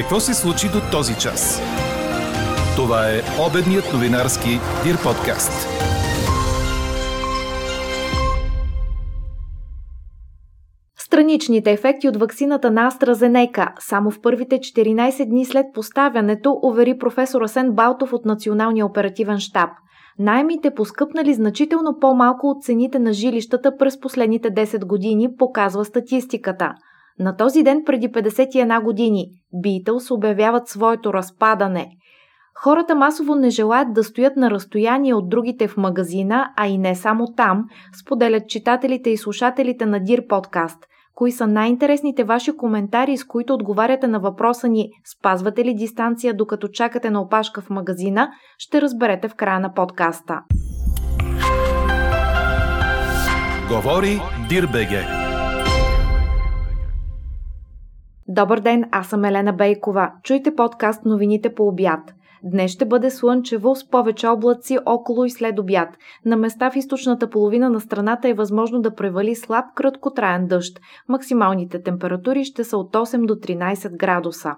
Какво се случи до този час? Това е обедният новинарски Дир подкаст. Страничните ефекти от ваксината на AstraZeneca само в първите 14 дни след поставянето, увери професор Асен Балтов от Националния оперативен штаб. Наймите поскъпнали значително по-малко от цените на жилищата през последните 10 години, показва статистиката – на този ден преди 51 години Beatles обявяват своето разпадане. Хората масово не желаят да стоят на разстояние от другите в магазина, а и не само там, споделят читателите и слушателите на Дир подкаст. Кои са най-интересните ваши коментари, с които отговаряте на въпроса ни спазвате ли дистанция докато чакате на опашка в магазина, ще разберете в края на подкаста. Говори Дирбеге. Добър ден, аз съм Елена Бейкова. Чуйте подкаст новините по обяд. Днес ще бъде слънчево с повече облаци около и след обяд. На места в източната половина на страната е възможно да превали слаб краткотраен дъжд. Максималните температури ще са от 8 до 13 градуса.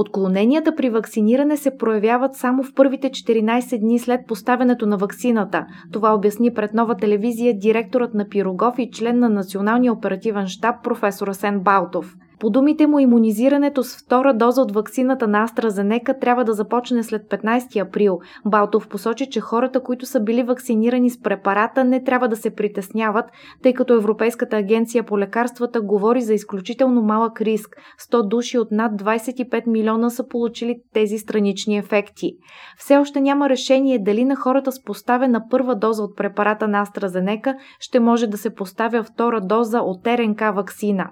Отклоненията при вакциниране се проявяват само в първите 14 дни след поставянето на вакцината. Това обясни пред нова телевизия директорът на Пирогов и член на Националния оперативен штаб професор Асен Балтов. По думите му, иммунизирането с втора доза от вакцината на AstraZeneca трябва да започне след 15 април. Балтов посочи, че хората, които са били вакцинирани с препарата, не трябва да се притесняват, тъй като Европейската агенция по лекарствата говори за изключително малък риск. 100 души от над 25 милиона са получили тези странични ефекти. Все още няма решение дали на хората с поставена първа доза от препарата на AstraZeneca ще може да се поставя втора доза от РНК вакцина.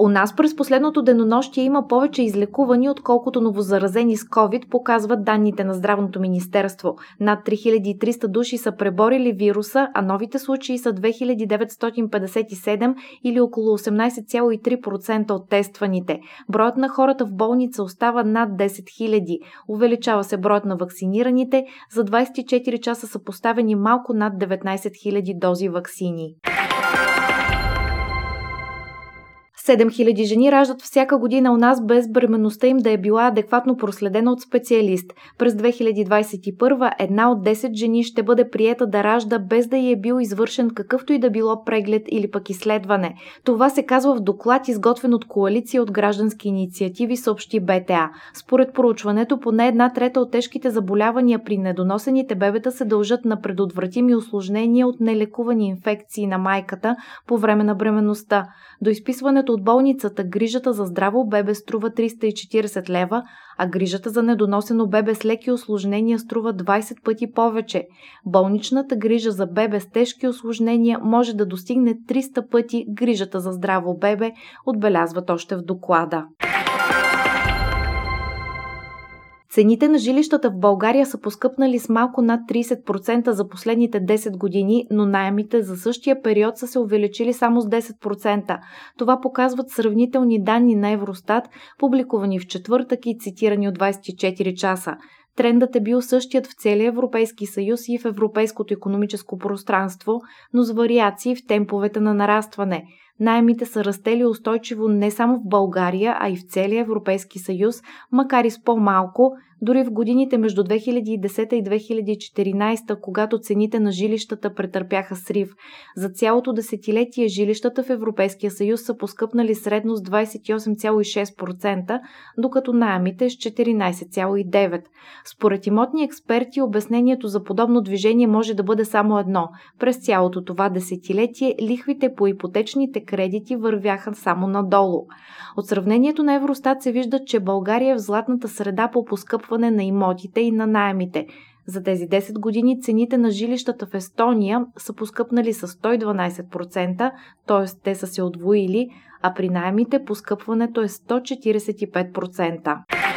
У нас през последното денонощие има повече излекувани, отколкото новозаразени с COVID, показват данните на Здравното министерство. Над 3300 души са преборили вируса, а новите случаи са 2957 или около 18,3% от тестваните. Броят на хората в болница остава над 10 000. Увеличава се броят на вакцинираните. За 24 часа са поставени малко над 19 000 дози вакцини. 7000 жени раждат всяка година у нас без бременността им да е била адекватно проследена от специалист. През 2021 една от 10 жени ще бъде приета да ражда без да й е бил извършен какъвто и да било преглед или пък изследване. Това се казва в доклад, изготвен от коалиция от граждански инициативи, съобщи БТА. Според проучването, поне една трета от тежките заболявания при недоносените бебета се дължат на предотвратими осложнения от нелекувани инфекции на майката по време на бременността. До изписването от болницата грижата за здраво бебе струва 340 лева, а грижата за недоносено бебе с леки осложнения струва 20 пъти повече. Болничната грижа за бебе с тежки осложнения може да достигне 300 пъти грижата за здраво бебе, отбелязват още в доклада. Цените на жилищата в България са поскъпнали с малко над 30% за последните 10 години, но найемите за същия период са се увеличили само с 10%. Това показват сравнителни данни на Евростат, публикувани в четвъртък и цитирани от 24 часа. Трендът е бил същият в целия Европейски съюз и в Европейското економическо пространство, но с вариации в темповете на нарастване – Найемите са растели устойчиво не само в България, а и в целия Европейски съюз, макар и с по-малко, дори в годините между 2010 и 2014, когато цените на жилищата претърпяха срив. За цялото десетилетие жилищата в Европейския съюз са поскъпнали средно с 28,6%, докато найемите с 14,9%. Според имотни експерти, обяснението за подобно движение може да бъде само едно. През цялото това десетилетие лихвите по ипотечните кредити вървяха само надолу. От сравнението на Евростат се вижда, че България е в златната среда по поскъпване на имотите и на найемите. За тези 10 години цените на жилищата в Естония са поскъпнали с 112%, т.е. те са се отвоили, а при найемите поскъпването е 145%.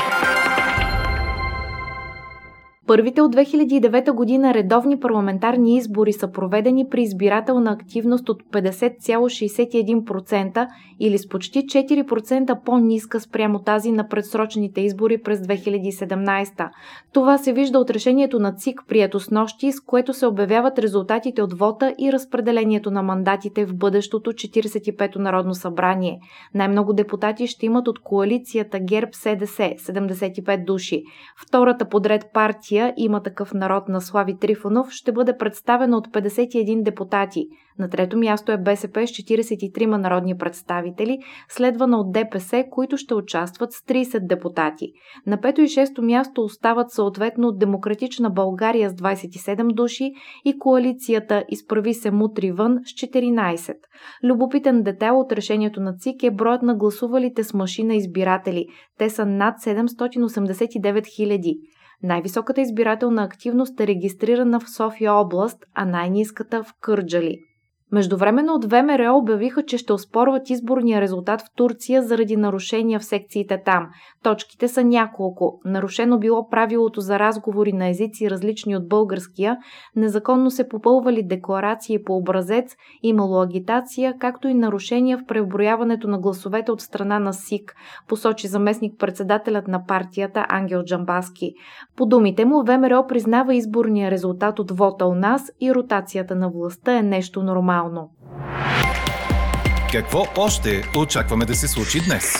Първите от 2009 година редовни парламентарни избори са проведени при избирателна активност от 50,61% или с почти 4% по-ниска спрямо тази на предсрочните избори през 2017. Това се вижда от решението на ЦИК, прието с нощи, с което се обявяват резултатите от вота и разпределението на мандатите в бъдещото 45-то Народно събрание. Най-много депутати ще имат от коалицията ГЕРБ-СДС – 75 души. Втората подред партия партия има такъв народ на Слави Трифонов ще бъде представена от 51 депутати. На трето място е БСП с 43 народни представители, следвана от ДПС, които ще участват с 30 депутати. На пето и шесто място остават съответно Демократична България с 27 души и коалицията Изправи се мутри вън с 14. Любопитен детайл от решението на ЦИК е броят на гласувалите с машина избиратели. Те са над 789 000. Най-високата избирателна активност е регистрирана в София област, а най-низката в Кърджали. Междувременно от ВМРО обявиха, че ще оспорват изборния резултат в Турция заради нарушения в секциите там. Точките са няколко. Нарушено било правилото за разговори на езици различни от българския, незаконно се попълвали декларации по образец, имало агитация, както и нарушения в преброяването на гласовете от страна на СИК, посочи заместник председателят на партията Ангел Джамбаски. По думите му, ВМРО признава изборния резултат от вота у нас и ротацията на властта е нещо нормално нормално. Какво още очакваме да се случи днес?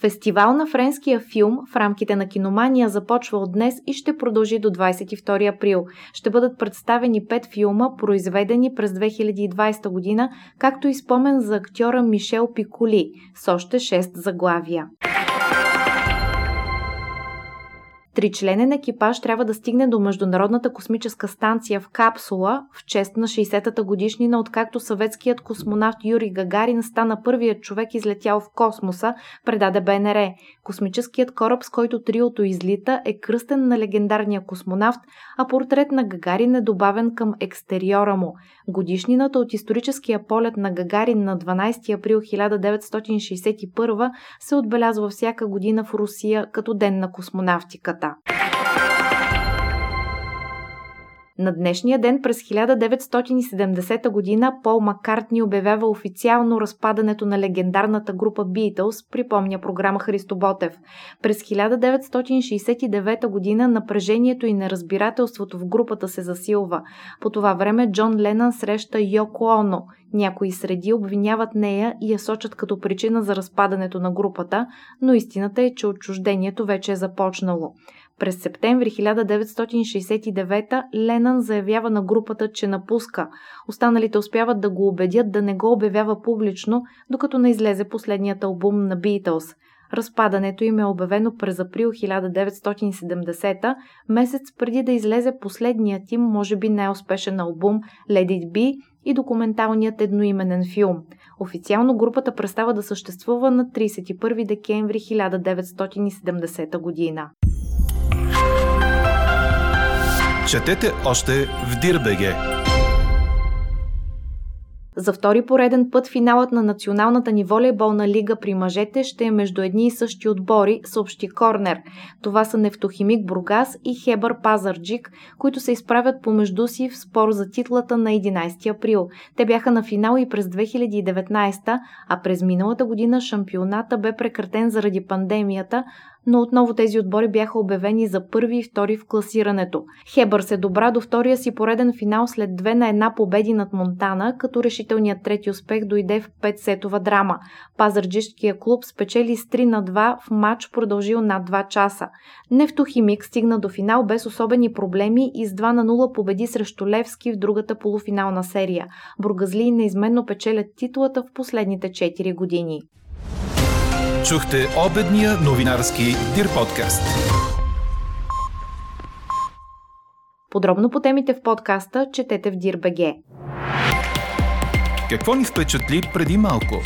Фестивал на френския филм в рамките на киномания започва от днес и ще продължи до 22 април. Ще бъдат представени пет филма, произведени през 2020 година, както и спомен за актьора Мишел Пиколи с още 6 заглавия. Тричленен екипаж трябва да стигне до Международната космическа станция в капсула в чест на 60-та годишнина, откакто съветският космонавт Юрий Гагарин стана първият човек излетял в космоса, предаде БНР. Космическият кораб, с който триото излита, е кръстен на легендарния космонавт, а портрет на Гагарин е добавен към екстериора му. Годишнината от историческия полет на Гагарин на 12 април 1961 се отбелязва всяка година в Русия като Ден на космонавтиката 같다. На днешния ден през 1970 година Пол Маккартни обявява официално разпадането на легендарната група Beatles, припомня програма Христо Ботев. През 1969 година напрежението и неразбирателството в групата се засилва. По това време Джон Ленън среща Йоко Оно. Някои среди обвиняват нея и я сочат като причина за разпадането на групата, но истината е, че отчуждението вече е започнало. През септември 1969 Ленън заявява на групата, че напуска. Останалите успяват да го убедят да не го обявява публично, докато не излезе последният албум на Beatles. Разпадането им е обявено през април 1970, месец преди да излезе последният им, може би най-успешен албум Let It Be и документалният едноименен филм. Официално групата престава да съществува на 31 декември 1970 година. Четете още в Дирбеге. За втори пореден път финалът на националната ни волейболна лига при мъжете ще е между едни и същи отбори, съобщи Корнер. Това са Нефтохимик Бургас и Хебър Пазарджик, които се изправят помежду си в спор за титлата на 11 април. Те бяха на финал и през 2019, а през миналата година шампионата бе прекратен заради пандемията, но отново тези отбори бяха обявени за първи и втори в класирането. Хебър се добра до втория си пореден финал след две на една победи над Монтана, като решителният трети успех дойде в 5-сетова драма. Пазарджишкия клуб спечели с 3 на 2 в матч продължил над 2 часа. Нефтохимик стигна до финал без особени проблеми и с 2 на 0 победи срещу Левски в другата полуфинална серия. Бургазли неизменно печелят титлата в последните 4 години. Чухте обедния новинарски Дир подкаст. Подробно по темите в подкаста четете в Дир.бг. Какво ни впечатли преди малко?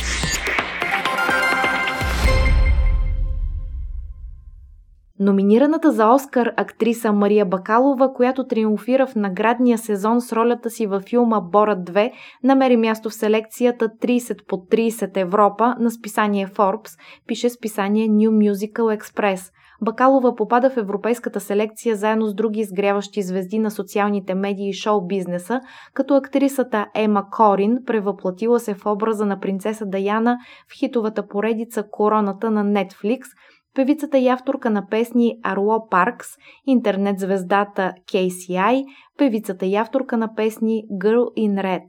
Номинираната за Оскар актриса Мария Бакалова, която триумфира в наградния сезон с ролята си във филма Бора 2, намери място в селекцията 30 по 30 Европа на списание Forbes, пише списание New Musical Express. Бакалова попада в европейската селекция заедно с други изгряващи звезди на социалните медии и шоу-бизнеса, като актрисата Ема Корин превъплатила се в образа на принцеса Даяна в хитовата поредица Короната на Netflix – певицата и авторка на песни Арло Паркс, интернет звездата KCI, певицата и авторка на песни Girl in Red.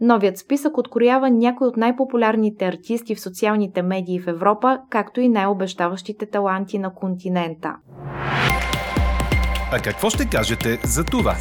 Новият списък откроява някои от най-популярните артисти в социалните медии в Европа, както и най-обещаващите таланти на континента. А какво ще кажете за това?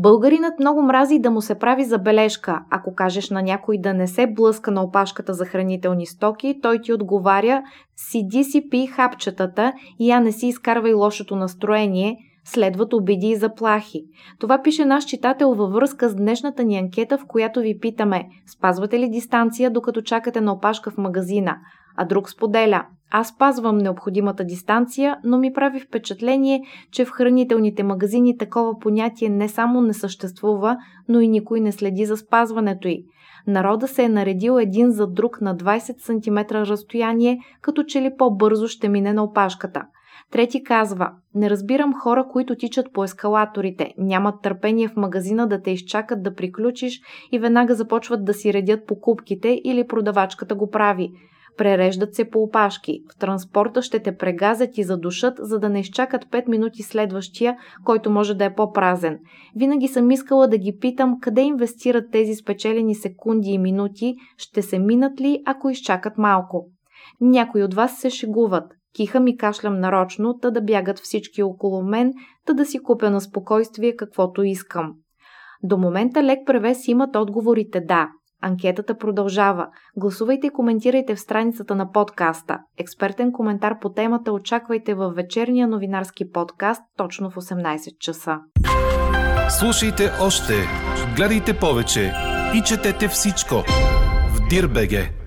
Българинът много мрази да му се прави забележка. Ако кажеш на някой да не се блъска на опашката за хранителни стоки, той ти отговаря «Сиди си пи хапчетата и я не си изкарвай лошото настроение», следват обиди и заплахи. Това пише наш читател във връзка с днешната ни анкета, в която ви питаме спазвате ли дистанция докато чакате на опашка в магазина, а друг споделя аз пазвам необходимата дистанция, но ми прави впечатление, че в хранителните магазини такова понятие не само не съществува, но и никой не следи за спазването й. Народа се е наредил един за друг на 20 см разстояние, като че ли по-бързо ще мине на опашката. Трети казва, не разбирам хора, които тичат по ескалаторите, нямат търпение в магазина да те изчакат да приключиш и веднага започват да си редят покупките или продавачката го прави. Пререждат се по опашки. В транспорта ще те прегазят и задушат, за да не изчакат 5 минути следващия, който може да е по-празен. Винаги съм искала да ги питам къде инвестират тези спечелени секунди и минути, ще се минат ли, ако изчакат малко. Някои от вас се шегуват. Кихам и кашлям нарочно, та да бягат всички около мен, та да си купя на спокойствие каквото искам. До момента лек превес имат отговорите да. Анкетата продължава. Гласувайте и коментирайте в страницата на подкаста. Експертен коментар по темата очаквайте във вечерния новинарски подкаст точно в 18 часа. Слушайте още, гледайте повече и четете всичко в Дирбеге.